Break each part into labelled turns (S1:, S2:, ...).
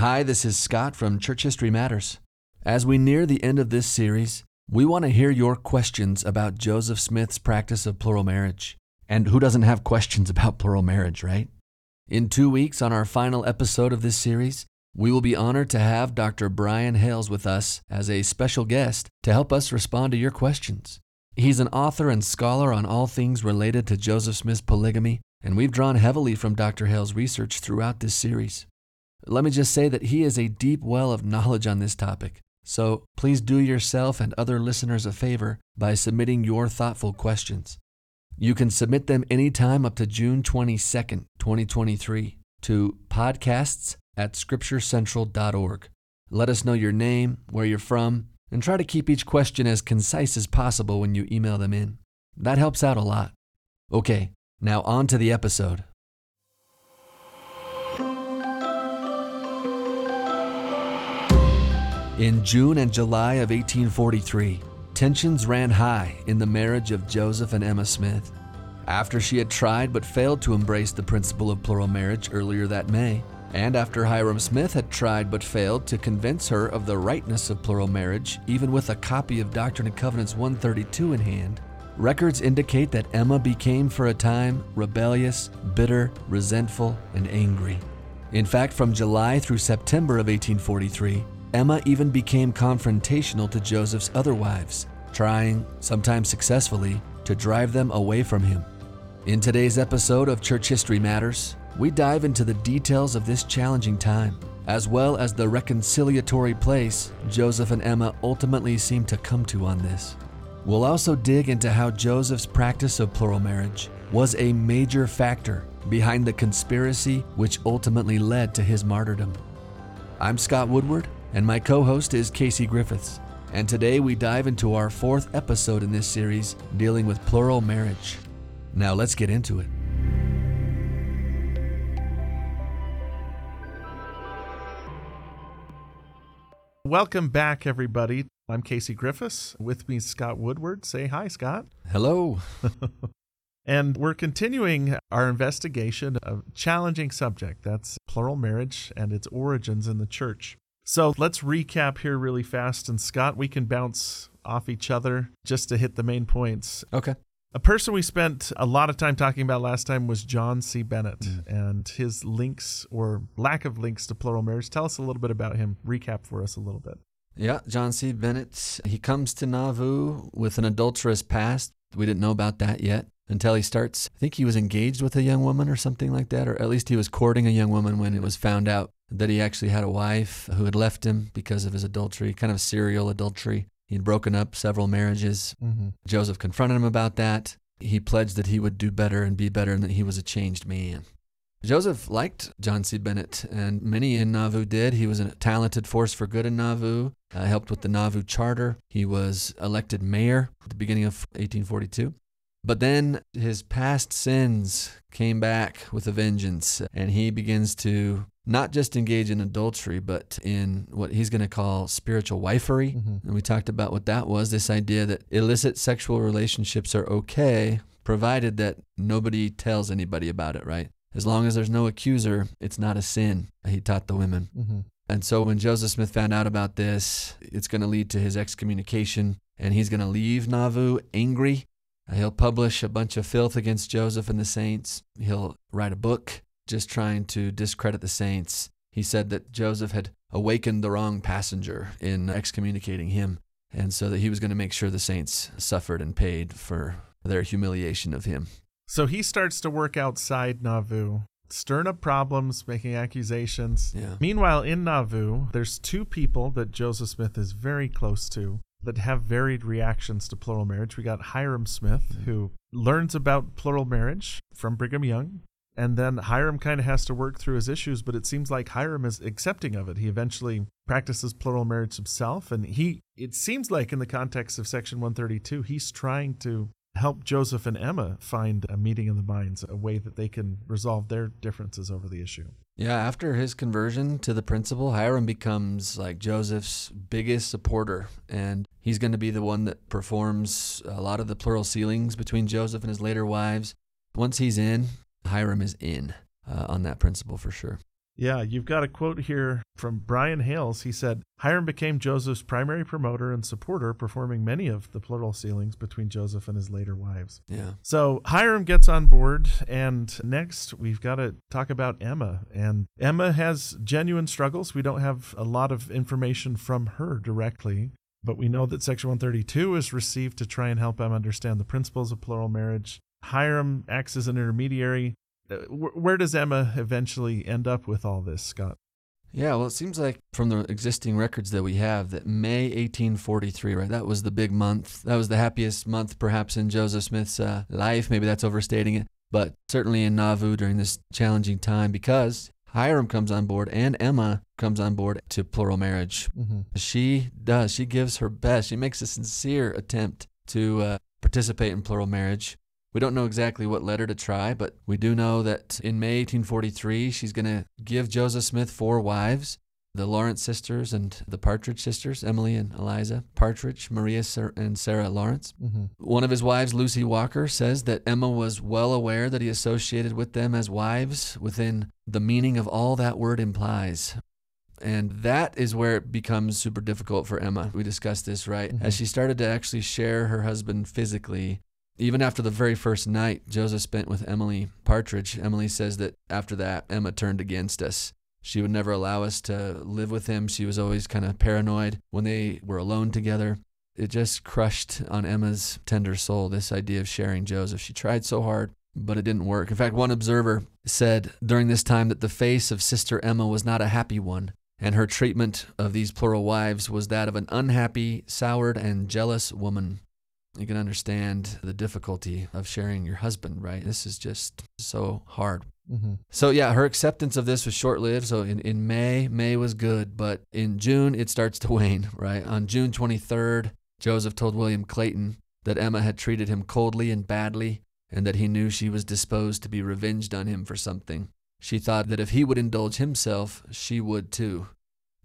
S1: Hi, this is Scott from Church History Matters. As we near the end of this series, we want to hear your questions about Joseph Smith's practice of plural marriage. And who doesn't have questions about plural marriage, right? In two weeks, on our final episode of this series, we will be honored to have Dr. Brian Hales with us as a special guest to help us respond to your questions. He's an author and scholar on all things related to Joseph Smith's polygamy, and we've drawn heavily from Dr. Hales' research throughout this series. Let me just say that he is a deep well of knowledge on this topic. So please do yourself and other listeners a favor by submitting your thoughtful questions. You can submit them anytime up to June 22nd, 2023 to podcasts at scripturecentral.org. Let us know your name, where you're from, and try to keep each question as concise as possible when you email them in. That helps out a lot. Okay, now on to the episode. In June and July of 1843, tensions ran high in the marriage of Joseph and Emma Smith. After she had tried but failed to embrace the principle of plural marriage earlier that May, and after Hyrum Smith had tried but failed to convince her of the rightness of plural marriage, even with a copy of Doctrine and Covenants 132 in hand, records indicate that Emma became for a time rebellious, bitter, resentful, and angry. In fact, from July through September of 1843, Emma even became confrontational to Joseph's other wives, trying, sometimes successfully, to drive them away from him. In today's episode of Church History Matters, we dive into the details of this challenging time, as well as the reconciliatory place Joseph and Emma ultimately seem to come to on this. We'll also dig into how Joseph's practice of plural marriage was a major factor behind the conspiracy which ultimately led to his martyrdom. I'm Scott Woodward, and my co host is Casey Griffiths. And today we dive into our fourth episode in this series dealing with plural marriage. Now let's get into it.
S2: Welcome back, everybody. I'm Casey Griffiths. With me, Scott Woodward. Say hi, Scott.
S1: Hello.
S2: and we're continuing our investigation of a challenging subject that's plural marriage and its origins in the church. So let's recap here really fast. And Scott, we can bounce off each other just to hit the main points.
S1: Okay.
S2: A person we spent a lot of time talking about last time was John C. Bennett mm. and his links or lack of links to plural marriage. Tell us a little bit about him. Recap for us a little bit.
S1: Yeah, John C. Bennett. He comes to Nauvoo with an adulterous past. We didn't know about that yet until he starts. I think he was engaged with a young woman or something like that, or at least he was courting a young woman when it was found out that he actually had a wife who had left him because of his adultery, kind of serial adultery. He'd broken up several marriages. Mm-hmm. Joseph confronted him about that. He pledged that he would do better and be better and that he was a changed man. Joseph liked John C. Bennett, and many in Nauvoo did. He was a talented force for good in Nauvoo, uh, helped with the Nauvoo Charter. He was elected mayor at the beginning of 1842. But then his past sins came back with a vengeance, and he begins to not just engage in adultery, but in what he's going to call spiritual wifery. Mm-hmm. And we talked about what that was this idea that illicit sexual relationships are okay, provided that nobody tells anybody about it, right? As long as there's no accuser, it's not a sin, he taught the women. Mm-hmm. And so when Joseph Smith found out about this, it's going to lead to his excommunication, and he's going to leave Nauvoo angry He'll publish a bunch of filth against Joseph and the saints. He'll write a book just trying to discredit the saints. He said that Joseph had awakened the wrong passenger in excommunicating him, and so that he was going to make sure the saints suffered and paid for their humiliation of him.
S2: So he starts to work outside Nauvoo, stirring up problems, making accusations.
S1: Yeah.
S2: Meanwhile, in Nauvoo, there's two people that Joseph Smith is very close to that have varied reactions to plural marriage. We got Hyrum Smith, mm-hmm. who learns about plural marriage from Brigham Young. And then Hyrum kind of has to work through his issues, but it seems like Hyrum is accepting of it. He eventually practices plural marriage himself. And he, it seems like in the context of Section 132, he's trying to help Joseph and Emma find a meeting of the minds, a way that they can resolve their differences over the issue.
S1: Yeah, after his conversion to the principle, Hyrum becomes like Joseph's biggest supporter, and he's going to be the one that performs a lot of the plural sealings between Joseph and his later wives. Once he's in, Hyrum is in uh, on that principle for sure.
S2: Yeah, you've got a quote here from Brian Hales. He said, Hyrum became Joseph's primary promoter and supporter, performing many of the plural sealings between Joseph and his later wives.
S1: Yeah.
S2: So Hyrum gets on board, and next we've got to talk about Emma. And Emma has genuine struggles. We don't have a lot of information from her directly, but we know that Section 132 is received to try and help Emma understand the principles of plural marriage. Hyrum acts as an intermediary. Wh- where does Emma eventually end up with all this, Scott?
S1: Yeah, well, it seems like from the existing records that we have that May 1843, right? That was the big month. That was the happiest month, perhaps, in Joseph Smith's uh, life. Maybe that's overstating it, but certainly in Nauvoo during this challenging time because Hyrum comes on board and Emma comes on board to plural marriage.
S2: Mm-hmm.
S1: She does. She gives her best. She makes a sincere attempt to uh, participate in plural marriage. We don't know exactly what led her to try, but we do know that in May 1843, she's going to give Joseph Smith four wives the Lawrence sisters and the Partridge sisters, Emily and Eliza Partridge, Maria and Sarah Lawrence.
S2: Mm-hmm.
S1: One of his wives, Lucy Walker, says that Emma was well aware that he associated with them as wives within the meaning of all that word implies. And that is where it becomes super difficult for Emma. We discussed this, right?
S2: Mhm.
S1: As she started to actually share her husband physically, even after the very first night Joseph spent with Emily Partridge, Emily says that after that, Emma turned against us. She would never allow us to live with him. She was always kind of paranoid when they were alone together. It just crushed on Emma's tender soul this idea of sharing Joseph. She tried so hard, but it didn't work. In fact, one observer said during this time that the face of Sister Emma was not a happy one, and her treatment of these plural wives was that of an unhappy, soured, and jealous woman. You can understand the difficulty of sharing your husband, right? This is just so hard.
S2: Mm-hmm.
S1: So yeah, her acceptance of this was short-lived. So in, in May, May was good, but in June it starts to wane, right? On June 23rd, Joseph told William Clayton that Emma had treated him coldly and badly and that he knew she was disposed to be revenged on him for something. She thought that if he would indulge himself, she would too.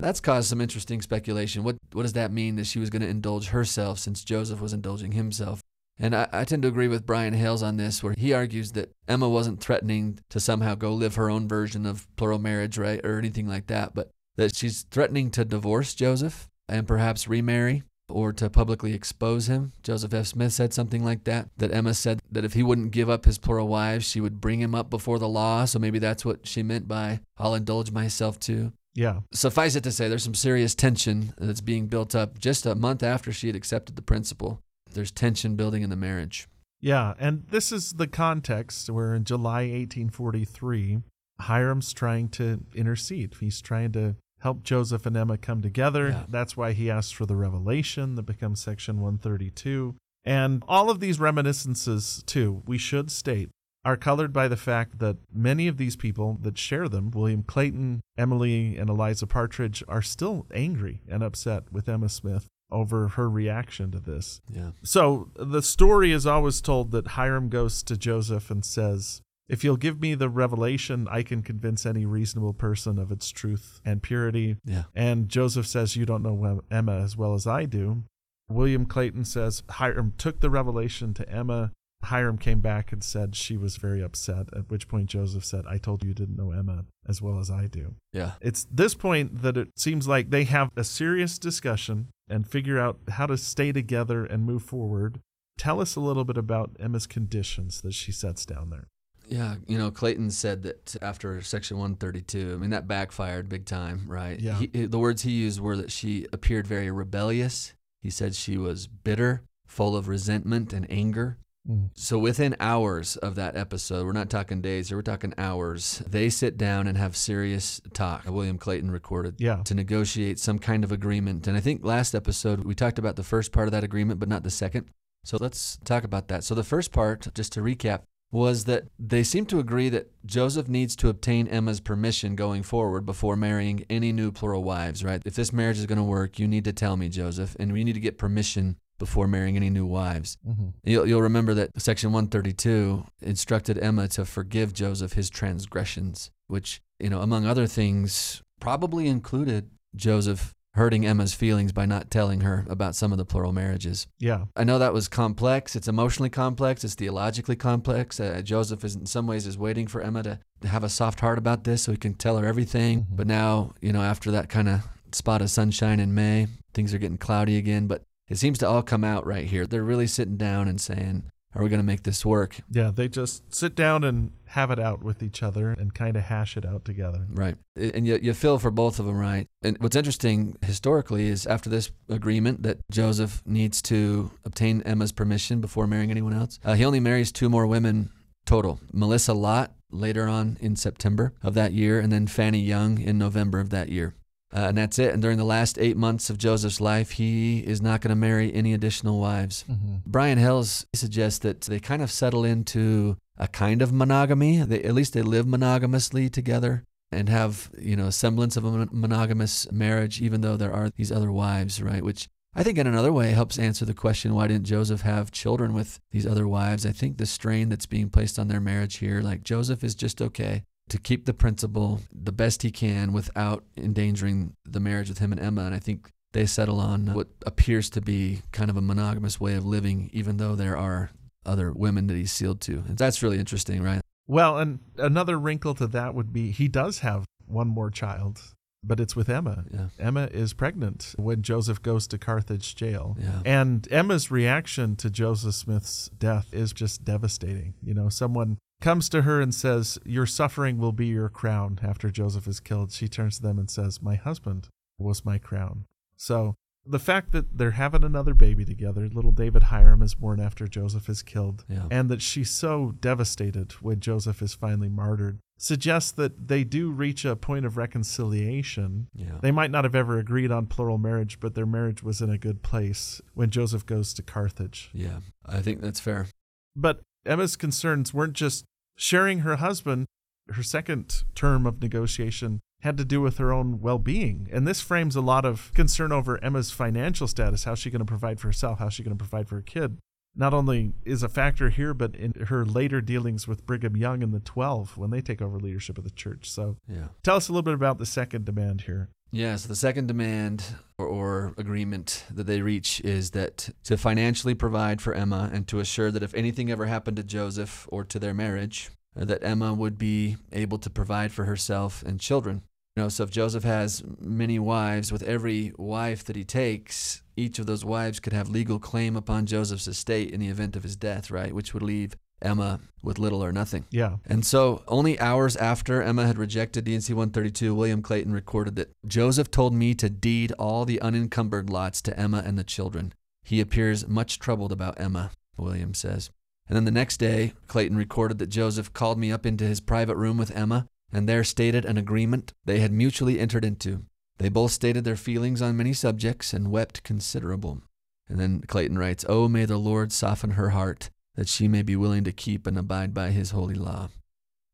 S1: That's caused some interesting speculation. What what does that mean that she was going to indulge herself since Joseph was indulging himself? And I, I, tend to agree with Brian Hales on this, where he argues that Emma wasn't threatening to somehow go live her own version of plural marriage, right, or anything like that, but that she's threatening to divorce Joseph and perhaps remarry or to publicly expose him. Joseph F. Smith said something like that, that Emma said that if he wouldn't give up his plural wives, she would bring him up before the law. So maybe that's what she meant by, I'll indulge myself too.
S2: Yeah.
S1: Suffice it to say, there's some serious tension that's being built up just a month after she had accepted the principle. There's tension building in the marriage.
S2: Yeah, and this is the context where in July 1843, Hyrum's trying to intercede. He's trying to help Joseph and Emma come together.
S1: Yeah.
S2: That's why he asks for the revelation that becomes section 132. And all of these reminiscences, too, we should state, are colored by the fact that many of these people that share them, William Clayton, Emily, and Eliza Partridge, are still angry and upset with Emma Smith over her reaction to this.
S1: Yeah.
S2: So the story is always told that Hyrum goes to Joseph and says, If you'll give me the revelation, I can convince any reasonable person of its truth and purity.
S1: Yeah.
S2: And Joseph says, You don't know Emma as well as I do. William Clayton says, Hyrum took the revelation to Emma. Hyrum came back and said she was very upset, at which point Joseph said, I told you you didn't know Emma as well as I do.
S1: Yeah.
S2: It's this point that it seems like they have a serious discussion and figure out how to stay together and move forward. Tell us a little bit about Emma's conditions that she sets down there.
S1: Yeah, you know, Clayton said that after Section 132, I mean, that backfired big time, right?
S2: Yeah.
S1: He, the words he used were that she appeared very rebellious. He said she was bitter, full of resentment and anger.
S2: Mm.
S1: So within hours of that episode, we're not talking days here, we're talking hours, they sit down and have serious talk. William Clayton recorded
S2: Yeah.
S1: to negotiate some kind of agreement. And I think last episode we talked about the first part of that agreement, but not the second. So let's talk about that. So the first part, just to recap, was that they seem to agree that Joseph needs to obtain Emma's permission going forward before marrying any new plural wives, right? If this marriage is going to work, you need to tell me, Joseph, and we need to get permission before marrying any new wives.
S2: Mm-hmm.
S1: You'll, you'll remember that Section 132 instructed Emma to forgive Joseph his transgressions, which, you know, among other things, probably included Joseph hurting Emma's feelings by not telling her about some of the plural marriages.
S2: Yeah.
S1: I know that was complex. It's emotionally complex. It's theologically complex. Uh, Joseph is in some ways is waiting for Emma to have a soft heart about this so he can tell her everything.
S2: Mhm.
S1: But now, you know, after that kind of spot of sunshine in May, things are getting cloudy again. But it seems to all come out right here. They're really sitting down and saying, "Are we going to make this work?"
S2: Yeah, they just sit down and have it out with each other and kind of hash it out together.
S1: Right. And you, you feel for both of them, right? And what's interesting historically is after this agreement that Joseph needs to obtain Emma's permission before marrying anyone else, uh, he only marries two more women total Melissa Lott later on in September of that year, and then Fanny Young in November of that year. Uh, and that's it. And during the last eight months of Joseph's life, he is not going to marry any additional wives.
S2: Mm-hmm.
S1: Brian Hales suggests that they kind of settle into a kind of monogamy. They, at least they live monogamously together and have, you know, a semblance of a monogamous marriage, even though there are these other wives, right? Which I think in another way helps answer the question why didn't Joseph have children with these other wives? I think the strain that's being placed on their marriage here, like Joseph is just okay to keep the principle the best he can without endangering the marriage with him and Emma. And I think they settle on what appears to be kind of a monogamous way of living, even though there are other women that he's sealed to. And that's really interesting, right?
S2: Well, and another wrinkle to that would be he does have one more child, but it's with Emma.
S1: Yeah.
S2: Emma is pregnant when Joseph goes to Carthage jail.
S1: Yeah.
S2: And Emma's reaction to Joseph Smith's death is just devastating. You know, someone comes to her and says, Your suffering will be your crown after Joseph is killed. She turns to them and says, My husband was my crown. So the fact that they're having another baby together, little David Hyrum is born after Joseph is killed,
S1: Yeah.
S2: and that she's so devastated when Joseph is finally martyred suggests that they do reach a point of reconciliation.
S1: Yeah.
S2: They might not have ever agreed on plural marriage, but their marriage was in a good place when Joseph goes to Carthage.
S1: yeah. I think that's fair.
S2: But Emma's concerns weren't just sharing her husband. Her second term of negotiation had to do with her own well being. And this frames a lot of concern over Emma's financial status. How's she going to provide for herself? How's she going to provide for her kid? Not only is a factor here, but in her later dealings with Brigham Young and the 12 when they take over leadership of the church. So
S1: Yeah.
S2: tell us a little bit about the second demand here.
S1: Yeah, so the second demand or, or agreement that they reach is that to financially provide for Emma and to assure that if anything ever happened to Joseph or to their marriage, uh, that Emma would be able to provide for herself and children. You know, so if Joseph has many wives, with every wife that he takes, each of those wives could have legal claim upon Joseph's estate in the event of his death, right? Which would leave Emma with little or nothing.
S2: Yeah.
S1: And so, only hours after Emma had rejected D&C 132, William Clayton recorded that Joseph told me to deed all the unencumbered lots to Emma and the children. He appears much troubled about Emma, William says. And then the next day, Clayton recorded that Joseph called me up into his private room with Emma and there stated an agreement they had mutually entered into. They both stated their feelings on many subjects and wept considerable. And then Clayton writes, Oh, may the Lord soften her heart that she may be willing to keep and abide by his holy law.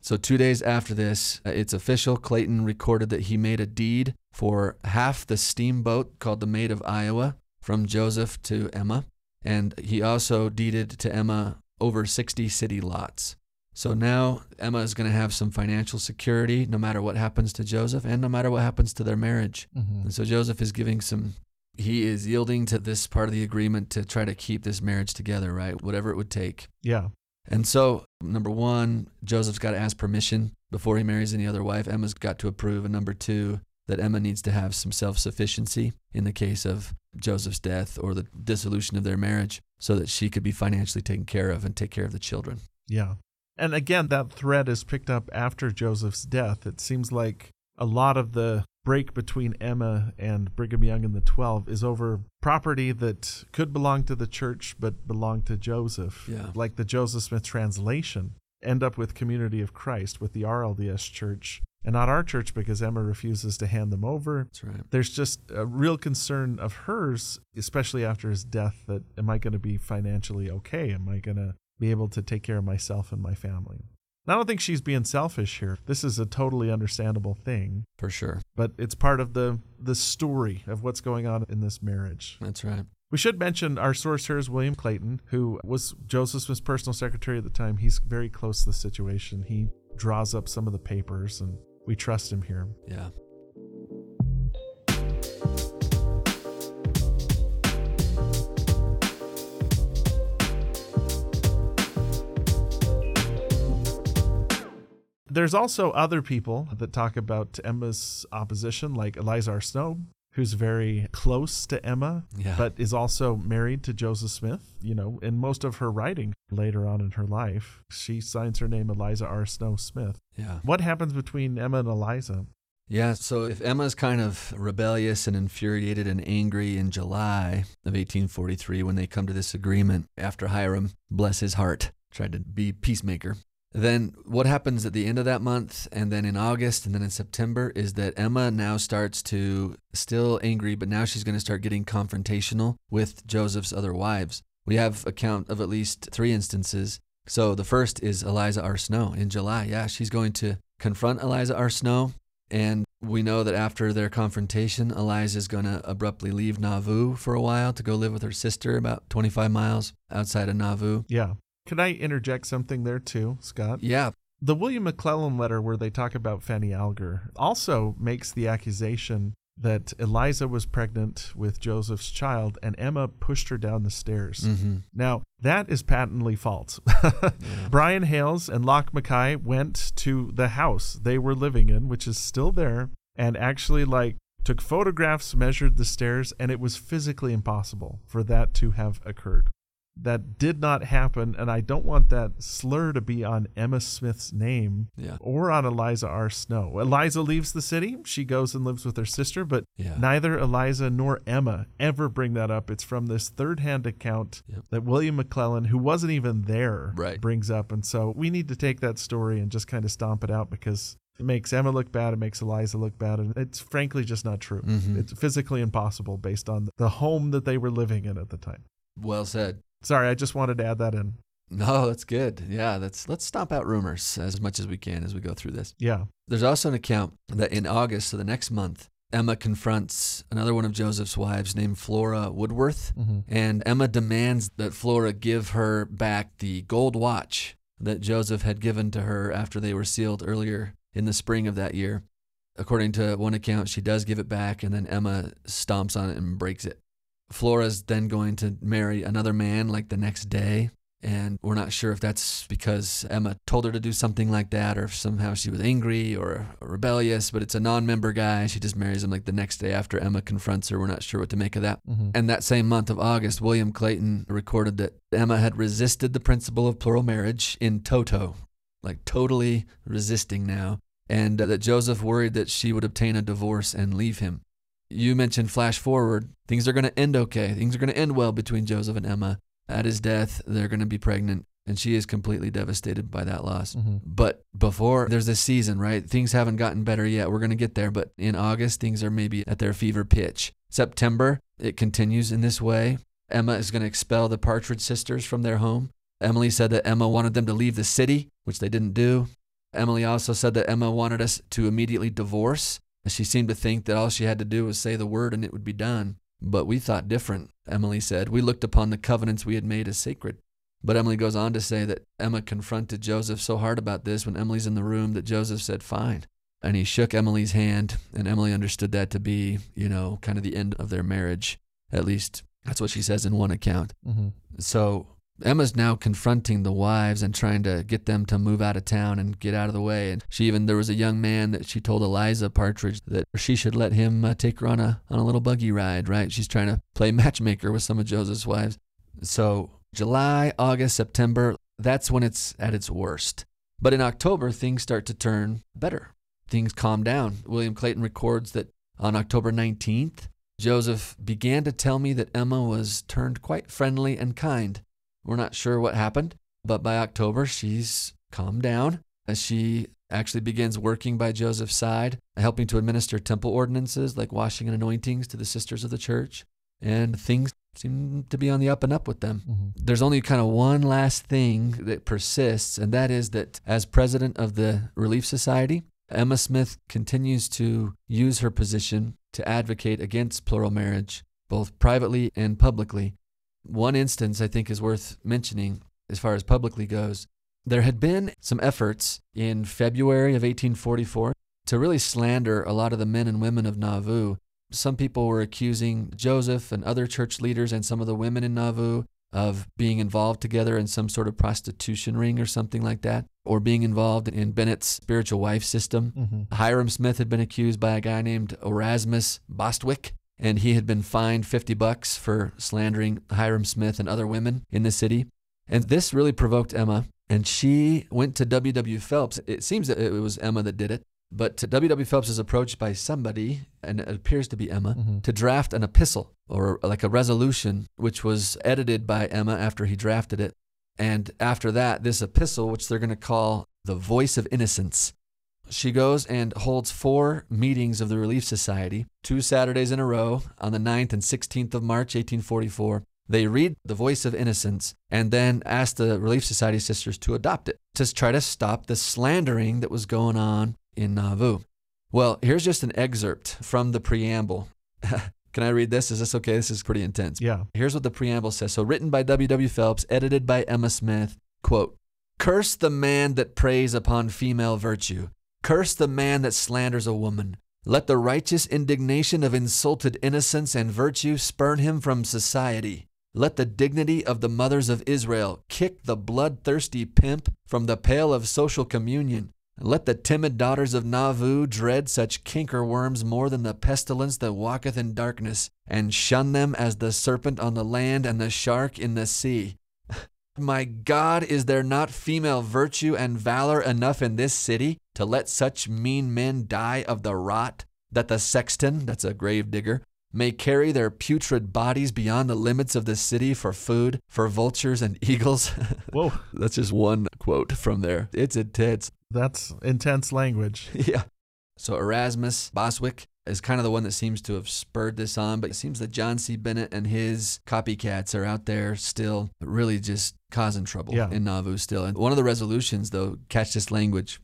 S1: So, two days after this, uh, it's official. Clayton recorded that he made a deed for half the steamboat called the Maid of Iowa from Joseph to Emma. And he also deeded to Emma over 60 city lots. So now Emma is going to have some financial security no matter what happens to Joseph and no matter what happens to their marriage.
S2: Mm-hmm.
S1: And so Joseph is giving some, he is yielding to this part of the agreement to try to keep this marriage together, right? Whatever it would take.
S2: Yeah.
S1: And so, number one, Joseph's got to ask permission before he marries any other wife. Emma's got to approve. And number two, that Emma needs to have some self sufficiency in the case of Joseph's death or the dissolution of their marriage so that she could be financially taken care of and take care of the children.
S2: Yeah. And again, that thread is picked up after Joseph's death. It seems like a lot of the break between Emma and Brigham Young and the Twelve is over property that could belong to the church but belonged to Joseph.
S1: Yeah.
S2: Like the Joseph Smith translation. End up with Community of Christ, with the RLDS church, and not our church because Emma refuses to hand them over.
S1: That's right.
S2: There's just a real concern of hers, especially after his death, that am I going to be financially okay? Am I going to be able to take care of myself and my family? And I don't think she's being selfish here. This is a totally understandable thing,
S1: For sure.
S2: but it's part of the the story of what's going on in this marriage.
S1: That's right.
S2: We should mention our source here is William Clayton, who was Joseph Smith's personal secretary at the time. He's very close to the situation. He draws up some of the papers, and we trust him here.
S1: Yeah.
S2: There's also other people that talk about Emma's opposition, like Eliza R. Snow, who's very close to Emma,
S1: Yeah.
S2: but is also married to Joseph Smith. You know, in most of her writing later on in her life, she signs her name Eliza R. Snow Smith.
S1: Yeah.
S2: What happens between Emma and Eliza?
S1: Yeah, so if Emma's kind of rebellious and infuriated and angry in July of 1843 when they come to this agreement after Hyrum, bless his heart, tried to be peacemaker, then what happens at the end of that month and then in August and then in September is that Emma now starts to still angry, but now she's going to start getting confrontational with Joseph's other wives. We have account of at least three instances. So the first is Eliza R. Snow in July. Yeah, she's going to confront Eliza R. Snow and we know that after their confrontation, Eliza is going to abruptly leave Nauvoo for a while to go live with her sister about 25 miles outside of Nauvoo.
S2: Yeah. Can I interject something there too, Scott?
S1: Yeah,
S2: The William McLellin letter, where they talk about Fanny Alger, also makes the accusation that Eliza was pregnant with Joseph's child and Emma pushed her down the stairs.
S1: hmm
S2: Now, that is patently false. Brian Hales and Locke Mackay went to the house they were living in, which is still there, and actually, like, took photographs, measured the stairs, and it was physically impossible for that to have occurred. That did not happen, and I don't want that slur to be on Emma Smith's name
S1: Yeah.
S2: or on Eliza R. Snow. Eliza leaves the city. She goes and lives with her sister, but
S1: Yeah.
S2: neither Eliza nor Emma ever bring that up. It's from this third hand account
S1: Yep.
S2: that William McLellin, who wasn't even there,
S1: Right.
S2: brings up. And so we need to take that story and just kind of stomp it out because it makes Emma look bad, it makes Eliza look bad, and it's frankly just not true.
S1: Mhm.
S2: It's physically impossible based on the home that they were living in at the time.
S1: Well said.
S2: Sorry, I just wanted to add that in.
S1: No, that's good. Yeah, that's let's stomp out rumors as much as we can as we go through this.
S2: Yeah.
S1: There's also an account that in August, so the next month, Emma confronts another one of Joseph's wives named Flora Woodworth,
S2: Mm-hmm.
S1: and Emma demands that Flora give her back the gold watch that Joseph had given to her after they were sealed earlier in the spring of that year. According to one account, she does give it back, and then Emma stomps on it and breaks it. Flora's then going to marry another man like the next day. And we're not sure if that's because Emma told her to do something like that or if somehow she was angry or rebellious, but it's a non member guy. She just marries him like the next day after Emma confronts her. We're not sure what to make of that.
S2: Mm-hmm.
S1: And that same month of August, William Clayton recorded that Emma had resisted the principle of plural marriage in toto, like totally resisting now, and that Joseph worried that she would obtain a divorce and leave him. You mentioned flash forward, things are going to end okay. Things are going to end well between Joseph and Emma. At his death, they're going to be pregnant, and she is completely devastated by that loss.
S2: Mm-hmm.
S1: But before there's this season, right? Things haven't gotten better yet. We're going to get there, but in August, things are maybe at their fever pitch. September, it continues in this way. Emma is going to expel the Partridge sisters from their home. Emily said that Emma wanted them to leave the city, which they didn't do. Emily also said that Emma wanted us to immediately divorce. She seemed to think that all she had to do was say the word and it would be done. But we thought different, Emily said. We looked upon the covenants we had made as sacred. But Emily goes on to say that Emma confronted Joseph so hard about this when Emily's in the room that Joseph said, Fine. And he shook Emily's hand, and Emily understood that to be, you know, kind of the end of their marriage. At least that's what she says in one account.
S2: Mm-hmm.
S1: So Emma's now confronting the wives and trying to get them to move out of town and get out of the way. And she even there was a young man that she told Eliza Partridge that she should let him uh, take her on a on a little buggy ride. Right? She's trying to play matchmaker with some of Joseph's wives. So July, August, September, that's when it's at its worst. But in October, things start to turn better. Things calm down. William Clayton records that on October 19th, Joseph began to tell me that Emma was turned quite friendly and kind. We're not sure what happened, but by October, she's calmed down as she actually begins working by Joseph's side, helping to administer temple ordinances like washing and anointings to the sisters of the church. And things seem to be on the up and up with them.
S2: Mm-hmm.
S1: There's only kind of one last thing that persists, and that is that as president of the Relief Society, Emma Smith continues to use her position to advocate against plural marriage, both privately and publicly. One instance I think is worth mentioning as far as publicly goes. There had been some efforts in February of 1844 to really slander a lot of the men and women of Nauvoo. Some people were accusing Joseph and other church leaders and some of the women in Nauvoo of being involved together in some sort of prostitution ring or something like that, or being involved in Bennett's spiritual wife system.
S2: Mm-hmm.
S1: Hyrum Smith had been accused by a guy named Erasmus Bostwick, and he had been fined 50 bucks for slandering Hyrum Smith and other women in the city. And this really provoked Emma, and she went to W.W. Phelps. It seems that it was Emma that did it, but to W. Phelps is approached by somebody, and it appears to be Emma,
S2: Mhm.
S1: to draft an epistle or like a resolution, which was edited by Emma after he drafted it. And after that, this epistle, which they're going to call the Voice of Innocence, she goes and holds four meetings of the Relief Society, two Saturdays in a row on the 9th and 16th of March, 1844. They read the Voice of Innocence and then ask the Relief Society sisters to adopt it to try to stop the slandering that was going on in Nauvoo. Well, here's just an excerpt from the preamble. Can I read this? Is this okay? This is pretty intense.
S2: Yeah.
S1: Here's what the preamble says. So, written by W.W. Phelps, edited by Emma Smith. Quote Curse the man that preys upon female virtue. Curse the man that slanders a woman. Let the righteous indignation of insulted innocence and virtue spurn him from society. Let the dignity of the mothers of Israel kick the bloodthirsty pimp from the pale of social communion. Let the timid daughters of Nauvoo dread such cankerworms more than the pestilence that walketh in darkness, and shun them as the serpent on the land and the shark in the sea. My God, is there not female virtue and valor enough in this city to let such mean men die of the rot, that the sexton, that's a grave digger, may carry their putrid bodies beyond the limits of the city for food, for vultures and eagles?
S2: Whoa.
S1: that's just one quote from there. It's intense.
S2: That's intense language.
S1: yeah. So Erasmus Bostwick is kind of the one that seems to have spurred this on, but it seems that John C. Bennett and his copycats are out there still really just causing trouble
S2: Yeah.
S1: in Nauvoo still. And one of the resolutions, though, catch this language.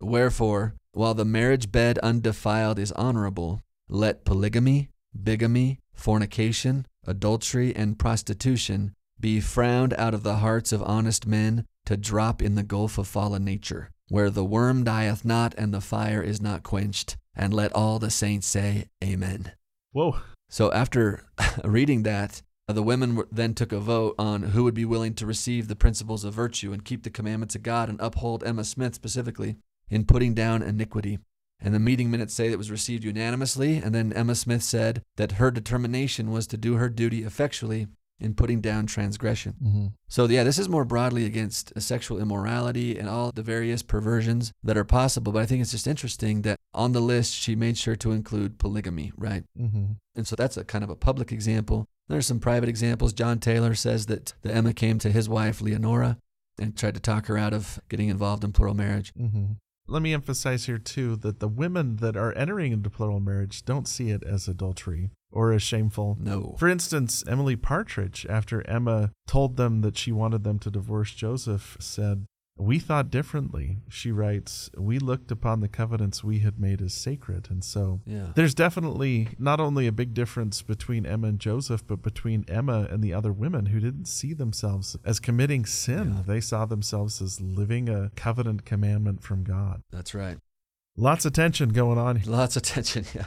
S1: Wherefore, while the marriage bed undefiled is honorable, let polygamy, bigamy, fornication, adultery, and prostitution be frowned out of the hearts of honest men to drop in the gulf of fallen nature, where the worm dieth not and the fire is not quenched. And let all the saints say, Amen.
S2: Whoa.
S1: So after reading that, the women then took a vote on who would be willing to receive the principles of virtue and keep the commandments of God and uphold Emma Smith specifically in putting down iniquity. And the meeting minutes say it was received unanimously. And then Emma Smith said that her determination was to do her duty effectually in putting down transgression.
S2: Mm-hmm.
S1: So, yeah, this is more broadly against sexual immorality and all the various perversions that are possible. But I think it's just interesting that on the list, she made sure to include polygamy, right?
S2: Mm-hmm.
S1: And so that's a kind of a public example. There's some private examples. John Taylor says that the Emma came to his wife, Leonora, and tried to talk her out of getting involved in plural marriage.
S2: Mm-hmm. Let me emphasize here, too, that the women that are entering into plural marriage don't see it as adultery or as shameful.
S1: No.
S2: For instance, Emily Partridge, after Emma told them that she wanted them to divorce Joseph, said, We thought differently. She writes, We looked upon the covenants we had made as sacred. And so
S1: Yeah.
S2: there's definitely not only a big difference between Emma and Joseph, but between Emma and the other women who didn't see themselves as committing sin.
S1: Yeah.
S2: They saw themselves as living a covenant commandment from God.
S1: That's right.
S2: Lots of tension going on. here.
S1: Lots of tension, yeah.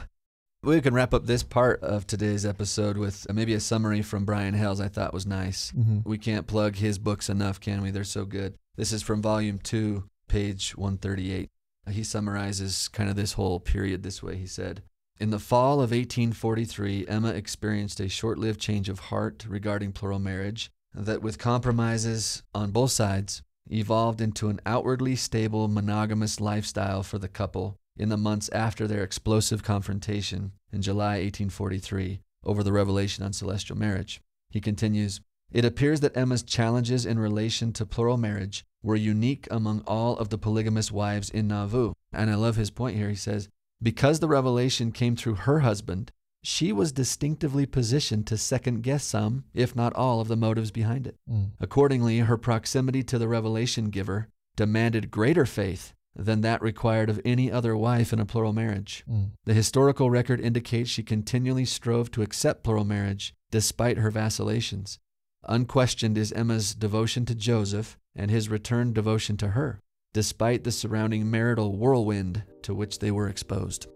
S1: We can wrap up this part of today's episode with maybe a summary from Brian Hales, I thought was nice.
S2: Mhm.
S1: We can't plug his books enough, can we? They're so good. This is from volume two, page 138. He summarizes kind of this whole period this way. He said, In the fall of 1843, Emma experienced a short lived change of heart regarding plural marriage that, with compromises on both sides, evolved into an outwardly stable monogamous lifestyle for the couple in the months after their explosive confrontation in July 1843 over the revelation on celestial marriage. He continues, it appears that Emma's challenges in relation to plural marriage were unique among all of the polygamous wives in Nauvoo. And I love his point here. He says, Because the revelation came through her husband, she was distinctively positioned to second guess some, if not all, of the motives behind it.
S2: Mm.
S1: Accordingly, her proximity to the revelation giver demanded greater faith than that required of any other wife in a plural marriage.
S2: Mm.
S1: The historical record indicates she continually strove to accept plural marriage despite her vacillations. Unquestioned is Emma's devotion to Joseph and his returned devotion to her, despite the surrounding marital whirlwind to which they were exposed.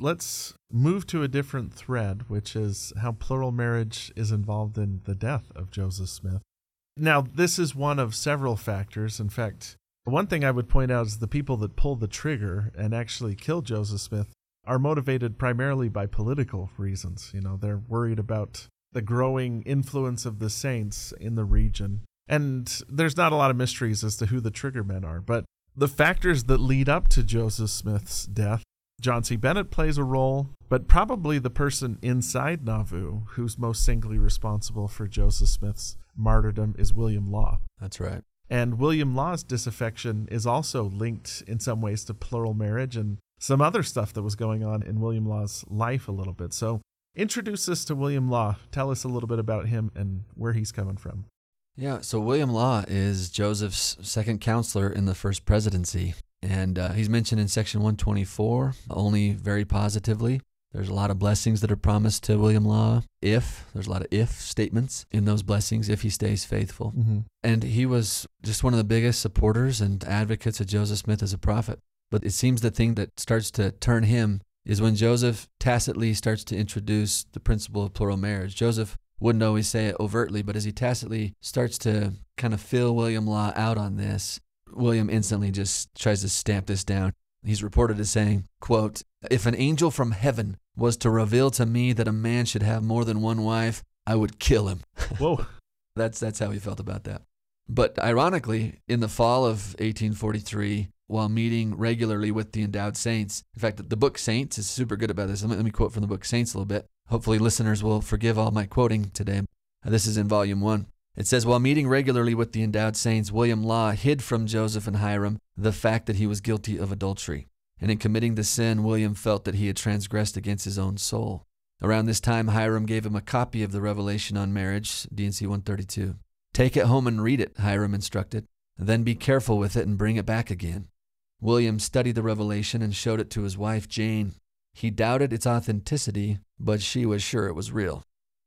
S2: Let's move to a different thread, which is how plural marriage is involved in the death of Joseph Smith. Now, this is one of several factors. In fact, one thing I would point out is the people that pull the trigger and actually kill Joseph Smith are motivated primarily by political reasons. You know, they're worried about the growing influence of the saints in the region. And there's not a lot of mysteries as to who the trigger men are, but the factors that lead up to Joseph Smith's death John C. Bennett plays a role, but probably the person inside Nauvoo who's most singly responsible for Joseph Smith's martyrdom is William Law.
S1: That's right.
S2: And William Law's disaffection is also linked in some ways to plural marriage and some other stuff that was going on in William Law's life a little bit. So, introduce us to William Law. Tell us a little bit about him and where he's coming from.
S1: Yeah, so William Law is Joseph's second counselor in the first presidency. And uh, he's mentioned in section 124 only very positively. There's a lot of blessings that are promised to William Law if, there's a lot of if statements in those blessings if he stays faithful.
S2: Mm-hmm.
S1: And he was just one of the biggest supporters and advocates of Joseph Smith as a prophet. But it seems the thing that starts to turn him is when Joseph tacitly starts to introduce the principle of plural marriage. Joseph wouldn't always say it overtly, but as he tacitly starts to kind of fill William Law out on this, William instantly just tries to stamp this down. He's reported as saying, quote, If an angel from heaven was to reveal to me that a man should have more than one wife, I would kill him.
S2: Whoa.
S1: that's, that's how he felt about that. But ironically, in the fall of 1843, while meeting regularly with the endowed saints, in fact, the book Saints is super good about this. Let me, let me quote from the book Saints a little bit. Hopefully, listeners will forgive all my quoting today. This is in volume one. It says, while meeting regularly with the endowed saints, William Law hid from Joseph and Hyrum the fact that he was guilty of adultery. And in committing the sin, William felt that he had transgressed against his own soul. Around this time, Hyrum gave him a copy of the Revelation on Marriage, D&C 132. Take it home and read it, Hyrum instructed. Then be careful with it and bring it back again. William studied the revelation and showed it to his wife, Jane. He doubted its authenticity, but she was sure it was real.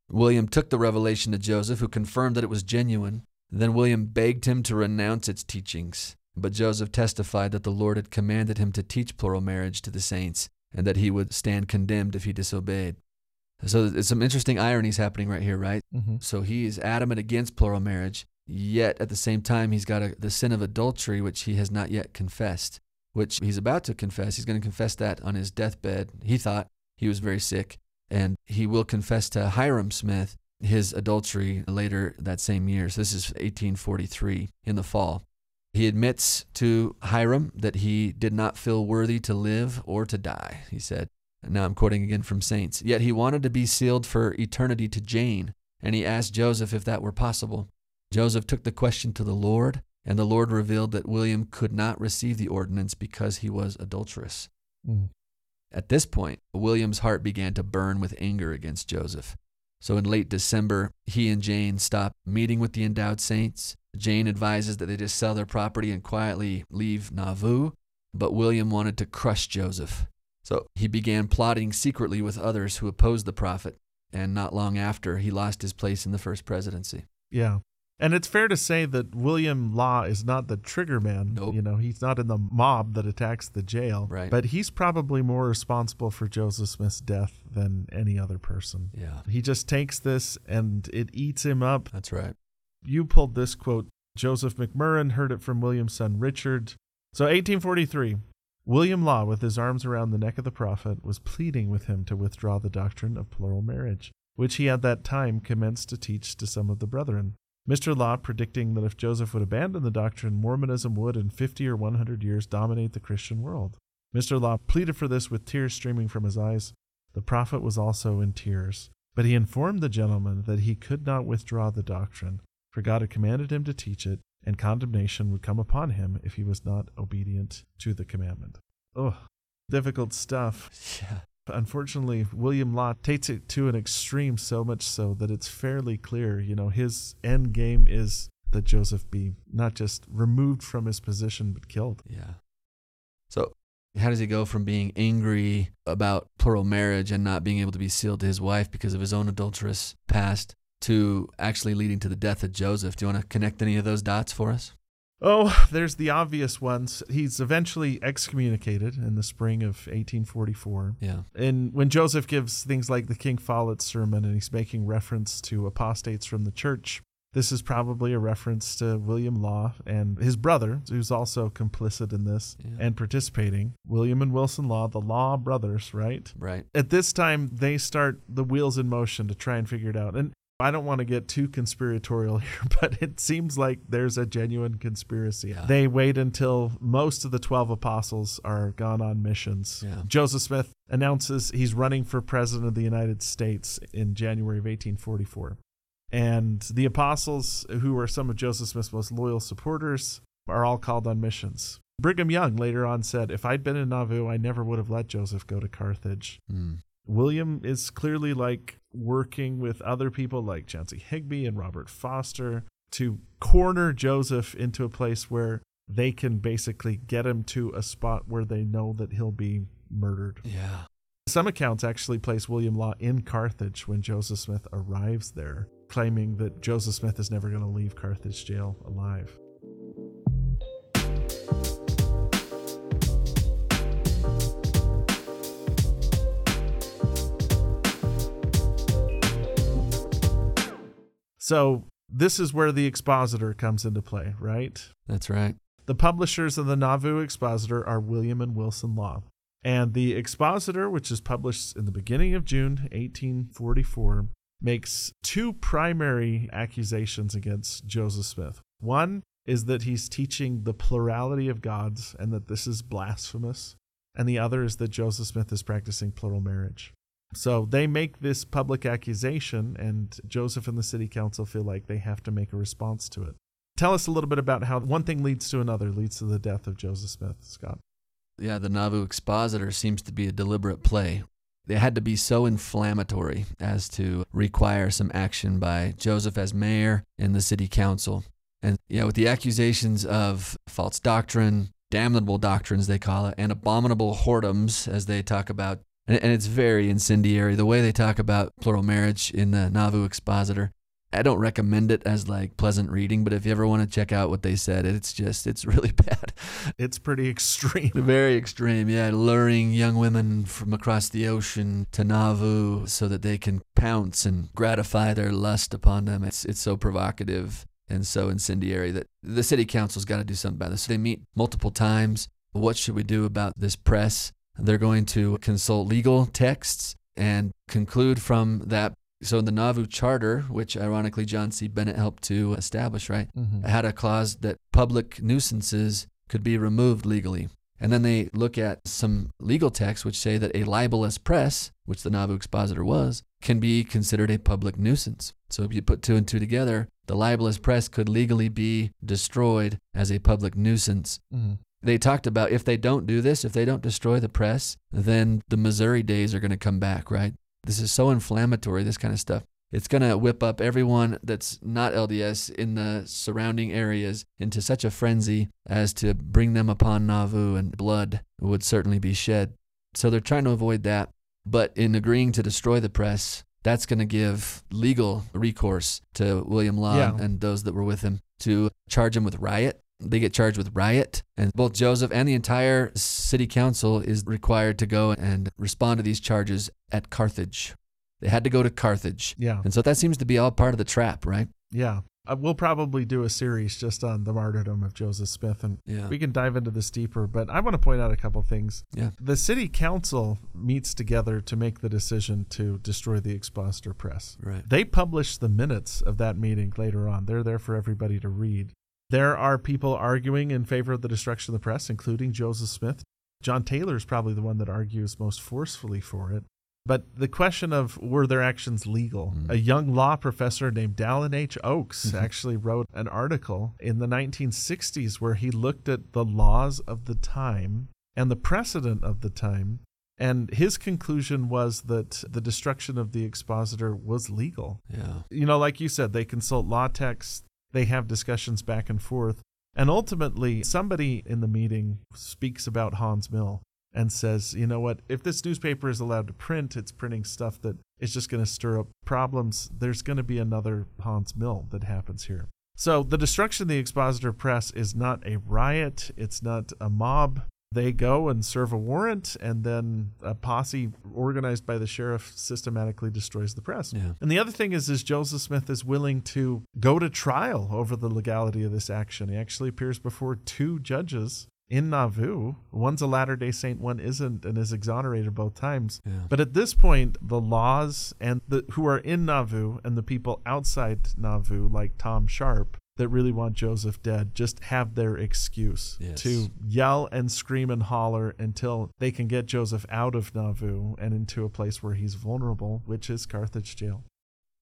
S1: William took the revelation to Joseph, who confirmed that it was genuine. Then William begged him to renounce its teachings. But Joseph testified that the Lord had commanded him to teach plural marriage to the saints, and that he would stand condemned if he disobeyed. So there's some interesting ironies happening right here, right?
S2: Mm-hmm.
S1: So he is adamant against plural marriage, yet at the same time, he's got a, the sin of adultery, which he has not yet confessed, which he's about to confess. He's going to confess that on his deathbed. He thought he was very sick and he will confess to Hyrum Smith his adultery later that same year. So this is 1843 in the fall. He admits to Hyrum that he did not feel worthy to live or to die, he said. Now I'm quoting again from Saints. Yet he wanted to be sealed for eternity to Jane, and he asked Joseph if that were possible. Joseph took the question to the Lord, and the Lord revealed that William could not receive the ordinance because he was adulterous.
S2: Mm.
S1: At this point, William's heart began to burn with anger against Joseph. So in late December, he and Jane stop meeting with the endowed saints. Jane advises that they just sell their property and quietly leave Nauvoo, but William wanted to crush Joseph. So he began plotting secretly with others who opposed the prophet, and not long after, he lost his place in the first presidency.
S2: Yeah. And it's fair to say that William Law is not the trigger man.
S1: Nope.
S2: You know, he's not in the mob that attacks the jail.
S1: Right.
S2: But he's probably more responsible for Joseph Smith's death than any other person.
S1: Yeah,
S2: He just takes this and it eats him up.
S1: that's right.
S2: You pulled this quote. Joseph McMurrin heard it from William's son Richard. So 1843. William Law, with his arms around the neck of the prophet, was pleading with him to withdraw the doctrine of plural marriage, which he at that time commenced to teach to some of the brethren. Mr. Law predicting that if Joseph would abandon the doctrine, Mormonism would, in 50 or 100 years, dominate the Christian world. Mr. Law pleaded for this with tears streaming from his eyes. The prophet was also in tears, but he informed the gentleman that he could not withdraw the doctrine, for God had commanded him to teach it, and condemnation would come upon him if he was not obedient to the commandment. Ugh, difficult stuff.
S1: Yeah.
S2: Unfortunately, William Law takes it to an extreme so much so that it's fairly clear, you know, his end game is that Joseph be not just removed from his position but killed.
S1: Yeah. So, how does he go from being angry about plural marriage and not being able to be sealed to his wife because of his own adulterous past to actually leading to the death of Joseph? Do you want to connect any of those dots for us?
S2: Oh, there's the obvious ones. He's eventually excommunicated in the spring of 1844.
S1: Yeah.
S2: And when Joseph gives things like the King Follett sermon and he's making reference to apostates from the church, this is probably a reference to William Law and his brother, who's also complicit in this
S1: Yeah.
S2: and participating. William and Wilson Law, the Law brothers, right?
S1: Right.
S2: At this time, they start the wheels in motion to try and figure it out. And I don't want to get too conspiratorial here, but it seems like there's a genuine conspiracy.
S1: Yeah.
S2: They wait until most of the 12 apostles are gone on missions.
S1: Yeah.
S2: Joseph Smith announces he's running for president of the United States in January of 1844. And the apostles, who are some of Joseph Smith's most loyal supporters, are all called on missions. Brigham Young later on said, If I'd been in Nauvoo, I never would have let Joseph go to Carthage.
S1: Mm.
S2: William is clearly like working with other people like Chauncey Higbee and Robert Foster to corner Joseph into a place where they can basically get him to a spot where they know that he'll be murdered.
S1: Yeah.
S2: Some accounts actually place William Law in Carthage when Joseph Smith arrives there, claiming that Joseph Smith is never going to leave Carthage jail alive. So, this is where the expositor comes into play, right?
S1: That's right.
S2: The publishers of the Nauvoo Expositor are William and Wilson Law. And the Expositor, which is published in the beginning of June 1844, makes two primary accusations against Joseph Smith. One is that he's teaching the plurality of gods and that this is blasphemous. And the other is that Joseph Smith is practicing plural marriage. So they make this public accusation, and Joseph and the city council feel like they have to make a response to it. Tell us a little bit about how one thing leads to another, leads to the death of Joseph Smith, Scott.
S1: Yeah, the Nauvoo Expositor seems to be a deliberate play. They had to be so inflammatory as to require some action by Joseph as mayor and the city council. And yeah, with the accusations of false doctrine, damnable doctrines, they call it, and abominable whoredoms, as they talk about. And, and it's very incendiary. The way they talk about plural marriage in the Nauvoo Expositor, I don't recommend it as like pleasant reading, but if you ever want to check out what they said, it's just, it's really bad.
S2: It's pretty extreme.
S1: Very extreme, yeah. Luring young women from across the ocean to Nauvoo so that they can pounce and gratify their lust upon them. It's it's so provocative and so incendiary that the city council's got to do something about this. They meet multiple times. What should we do about this press? They're going to consult legal texts and conclude from that. So the Nauvoo Charter, which ironically John C. Bennett helped to establish, right?
S2: Mhm.
S1: had a clause that public nuisances could be removed legally. And then they look at some legal texts which say that a libelous press, which the Nauvoo Expositor was, can be considered a public nuisance. So if you put two and two together, the libelous press could legally be destroyed as a public nuisance.
S2: Mhm.
S1: They talked about if they don't do this, if they don't destroy the press, then the Missouri days are going to come back, right? This is so inflammatory, this kind of stuff. It's going to whip up everyone that's not LDS in the surrounding areas into such a frenzy as to bring them upon Nauvoo, and blood would certainly be shed. So they're trying to avoid that. But in agreeing to destroy the press, that's going to give legal recourse to William Law
S2: Yeah.
S1: and those that were with him to charge him with riot. They get charged with riot, and both Joseph and the entire city council is required to go and respond to these charges at Carthage. They had to go to Carthage.
S2: Yeah.
S1: And so that seems to be all part of the trap, right?
S2: Yeah. Uh, we'll probably do a series just on the martyrdom of Joseph Smith, and
S1: Yeah.
S2: we can dive into this deeper. But I want to point out a couple things.
S1: Yeah.
S2: The city council meets together to make the decision to destroy the Expositor Press.
S1: Right.
S2: They publish the minutes of that meeting later on. They're there for everybody to read. There are people arguing in favor of the destruction of the press, including Joseph Smith. John Taylor is probably the one that argues most forcefully for it. But the question of were their actions legal?
S1: Mm.
S2: A young law professor named Dallin H. Oakes
S1: Mhm.
S2: actually wrote an article in the 1960s where he looked at the laws of the time and the precedent of the time. And his conclusion was that the destruction of the expositor was legal
S1: Yeah.
S2: you know, like you said, they consult law texts, they have discussions back and forth. And ultimately, somebody in the meeting speaks about Haun's Mill and says, you know what, if this newspaper is allowed to print, it's printing stuff that is just going to stir up problems. There's going to be another Haun's Mill that happens here. So the destruction of the Expositor Press is not a riot, it's not a mob. They go and serve a warrant, and then a posse organized by the sheriff systematically destroys the press.
S1: Yeah.
S2: And the other thing is, is Joseph Smith is willing to go to trial over the legality of this action. He actually appears before two judges in Nauvoo. One's a Latter day Saint, one isn't, and is exonerated both times.
S1: Yeah.
S2: But at this point, the laws and the who are in Nauvoo and the people outside Nauvoo, like Tom Sharp, that really want Joseph dead, just have their excuse
S1: Yes.
S2: to yell and scream and holler until they can get Joseph out of Nauvoo and into a place where he's vulnerable, which is Carthage jail.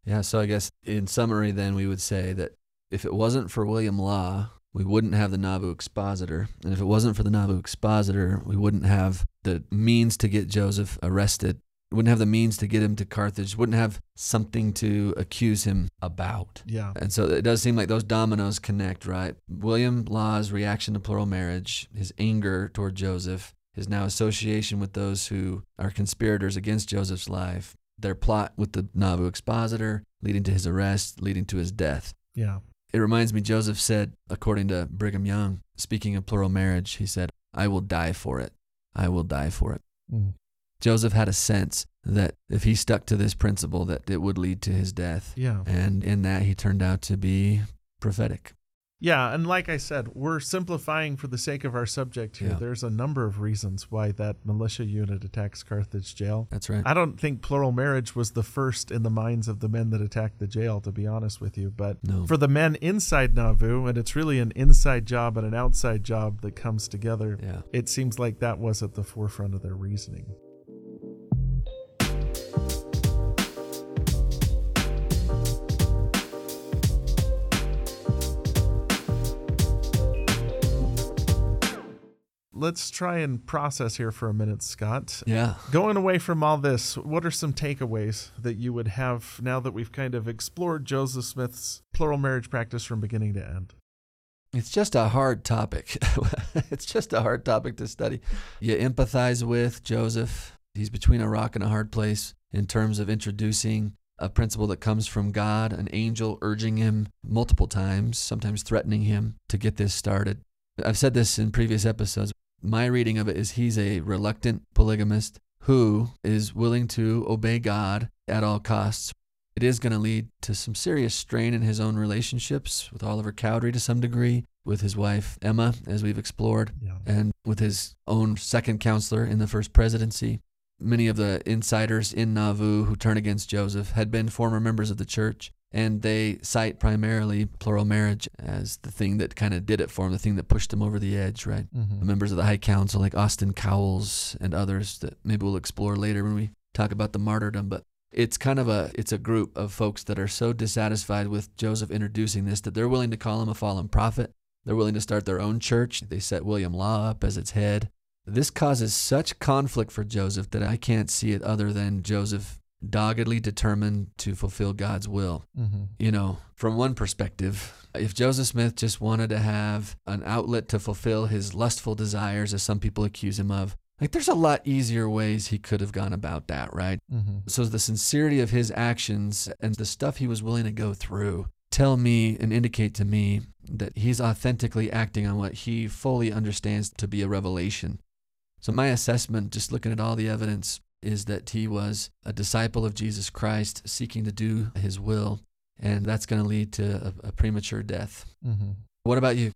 S1: Yeah, so I guess in summary, then we would say that if it wasn't for William Law, we wouldn't have the Nauvoo Expositor. And if it wasn't for the Nauvoo Expositor, we wouldn't have the means to get Joseph arrested, wouldn't have the means to get him to Carthage, wouldn't have something to accuse him about.
S2: Yeah.
S1: And so it does seem like those dominoes connect, right? William Law's reaction to plural marriage, his anger toward Joseph, his now association with those who are conspirators against Joseph's life, their plot with the Nauvoo expositor, leading to his arrest, leading to his death.
S2: Yeah.
S1: It reminds me, Joseph said, according to Brigham Young, speaking of plural marriage, he said, I will die for it. I will die for it.
S2: Mm.
S1: Joseph had a sense that if he stuck to this principle, that it would lead to his death.
S2: Yeah.
S1: And in that, he turned out to be prophetic.
S2: Yeah, and like I said, we're simplifying for the sake of our subject here.
S1: Yeah.
S2: There's a number of reasons why that militia unit attacks Carthage jail.
S1: That's right.
S2: I don't think plural marriage was the first in the minds of the men that attacked the jail, to be honest with you. But
S1: No.
S2: for the men inside Nauvoo, and it's really an inside job and an outside job that comes together,
S1: Yeah.
S2: it seems like that was at the forefront of their reasoning. Let's try and process here for a minute, Scott.
S1: Yeah.
S2: Going away from all this, what are some takeaways that you would have now that we've kind of explored Joseph Smith's plural marriage practice from beginning to end?
S1: It's just a hard topic. it's just a hard topic to study. You empathize with Joseph. He's between a rock and a hard place in terms of introducing a principle that comes from God, an angel urging him multiple times, sometimes threatening him to get this started. I've said this in previous episodes. My reading of it is he's a reluctant polygamist who is willing to obey God at all costs. It is going to lead to some serious strain in his own relationships with Oliver Cowdery to some degree, with his wife Emma, as we've explored,
S2: Yeah.
S1: and with his own second counselor in the first presidency. Many of the insiders in Nauvoo who turn against Joseph had been former members of the church, and they cite primarily plural marriage as the thing that kind of did it for him, the thing that pushed him over the edge, right?
S2: Mm-hmm.
S1: members of the High Council like Austin Cowles and others that maybe we'll explore later when we talk about the martyrdom. But it's kind of a it's a group of folks that are so dissatisfied with Joseph introducing this that they're willing to call him a fallen prophet. They're willing to start their own church. They set William Law up as its head. This causes such conflict for Joseph that I can't see it other than Joseph doggedly determined to fulfill God's will
S2: Mm-hmm.
S1: you know, from one perspective, if Joseph Smith just wanted to have an outlet to fulfill his lustful desires, as some people accuse him of, like there's a lot easier ways he could have gone about that, right?
S2: Mm-hmm.
S1: So the sincerity of his actions and the stuff he was willing to go through tell me and indicate to me that he's authentically acting on what he fully understands to be a revelation. So my assessment, just looking at all the evidence, is that he was a disciple of Jesus Christ seeking to do his will, and that's going to lead to a, a premature death.
S2: Mm-hmm.
S1: What about you?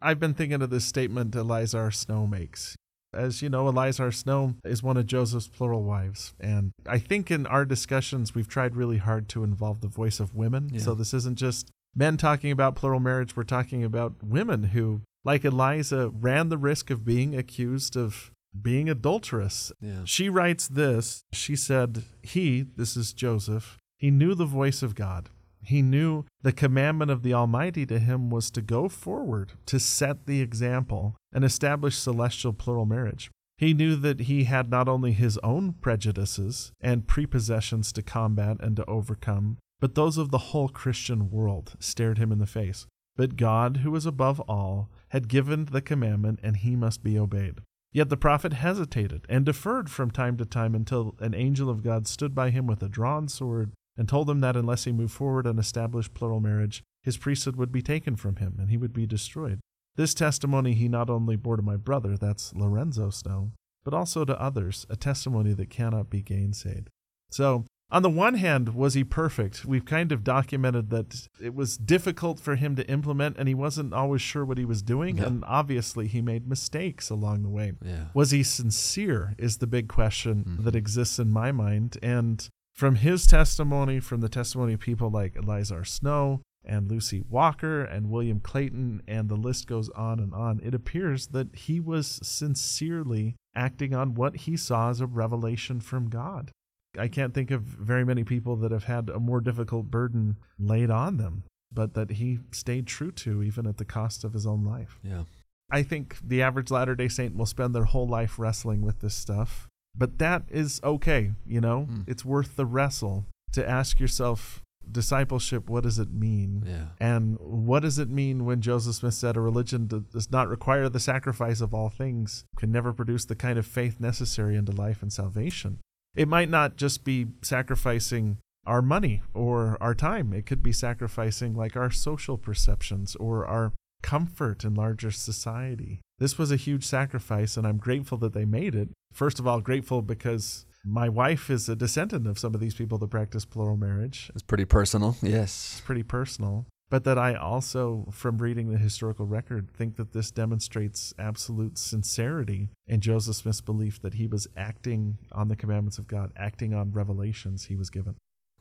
S2: I've been thinking of this statement Eliza R. Snow makes. As you know, Eliza R. Snow is one of Joseph's plural wives. And I think in our discussions, we've tried really hard to involve the voice of women.
S1: Yeah.
S2: So this isn't just men talking about plural marriage, we're talking about women who, like Eliza, ran the risk of being accused of being adulterous.
S1: Yeah.
S2: She writes this. She said, He, this is Joseph, he knew the voice of God. He knew the commandment of the Almighty to him was to go forward, to set the example, and establish celestial plural marriage. He knew that he had not only his own prejudices and prepossessions to combat and to overcome, but those of the whole Christian world stared him in the face. But God, who is above all, had given the commandment, and he must be obeyed. Yet the prophet hesitated and deferred from time to time until an angel of God stood by him with a drawn sword and told him that unless he moved forward and established plural marriage, his priesthood would be taken from him and he would be destroyed. This testimony he not only bore to my brother, that's Lorenzo Snow, but also to others, a testimony that cannot be gainsaid. So, on the one hand, was he perfect? We've kind of documented that it was difficult for him to implement and he wasn't always sure what he was doing.
S1: Yeah.
S2: And obviously, he made mistakes along the way.
S1: Yeah.
S2: Was he sincere? Is the big question
S1: Mhm.
S2: that exists in my mind. And from his testimony, from the testimony of people like Eliza R. Snow and Lucy Walker and William Clayton, and the list goes on and on, it appears that he was sincerely acting on what he saw as a revelation from God. I can't think of very many people that have had a more difficult burden laid on them, but that he stayed true to even at the cost of his own life.
S1: Yeah.
S2: I think the average Latter day Saint will spend their whole life wrestling with this stuff. But that is okay, you know?
S1: Mm.
S2: It's worth the wrestle to ask yourself discipleship, what does it mean?
S1: Yeah.
S2: And what does it mean when Joseph Smith said a religion that does not require the sacrifice of all things can never produce the kind of faith necessary unto life and salvation? It might not just be sacrificing our money or our time. It could be sacrificing like our social perceptions or our comfort in larger society. This was a huge sacrifice, and I'm grateful that they made it. First of all, grateful because my wife is a descendant of some of these people that practice plural marriage.
S1: It's pretty personal. Yes.
S2: It's pretty personal. But that I also, from reading the historical record, think that this demonstrates absolute sincerity in Joseph Smith's belief that he was acting on the commandments of God, acting on revelations he was given.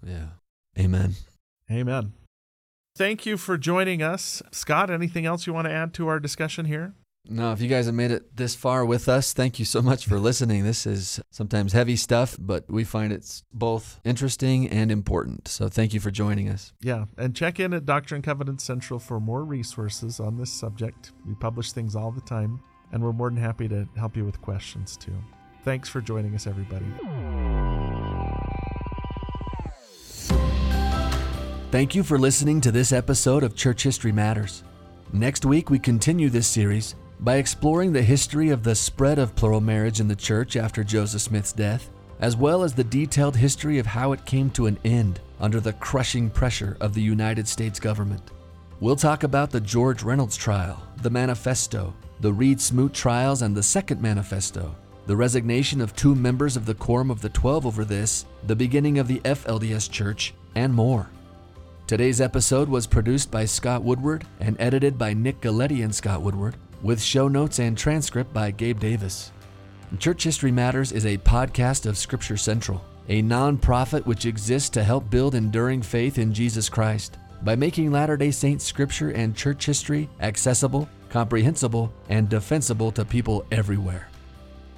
S1: Yeah. Amen.
S2: Amen. Thank you for joining us. Scott, anything else you want to add to our discussion here?
S1: No, if you guys have made it this far with us, thank you so much for listening. This is sometimes heavy stuff, but we find it's both interesting and important. So thank you for joining us.
S2: Yeah, and check in at Doctrine and Covenants Central for more resources on this subject. We publish things all the time, and we're more than happy to help you with questions too. Thanks for joining us, everybody.
S1: Thank you for listening to this episode of Church History Matters. Next week, we continue this series by exploring the history of the spread of plural marriage in the church after Joseph Smith's death, as well as the detailed history of how it came to an end under the crushing pressure of the United States government. We'll talk about the George Reynolds trial, the manifesto, the Reed Smoot trials, and the Second Manifesto, the resignation of two members of the Quorum of the Twelve over this, the beginning of the FLDS Church, and more. Today's episode was produced by Scott Woodward and edited by Nick Galieti and Scott Woodward, with show notes and transcript by Gabe Davis. Church History Matters is a podcast of Scripture Central, a nonprofit which exists to help build enduring faith in Jesus Christ by making Latter day Saints scripture and church history accessible, comprehensible, and defensible to people everywhere.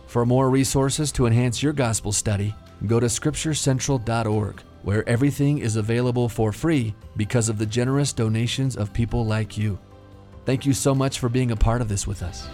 S1: For more resources to enhance your gospel study, go to scripturecentral.org, where everything is available for free because of the generous donations of people like you. Thank you so much for being a part of this with us.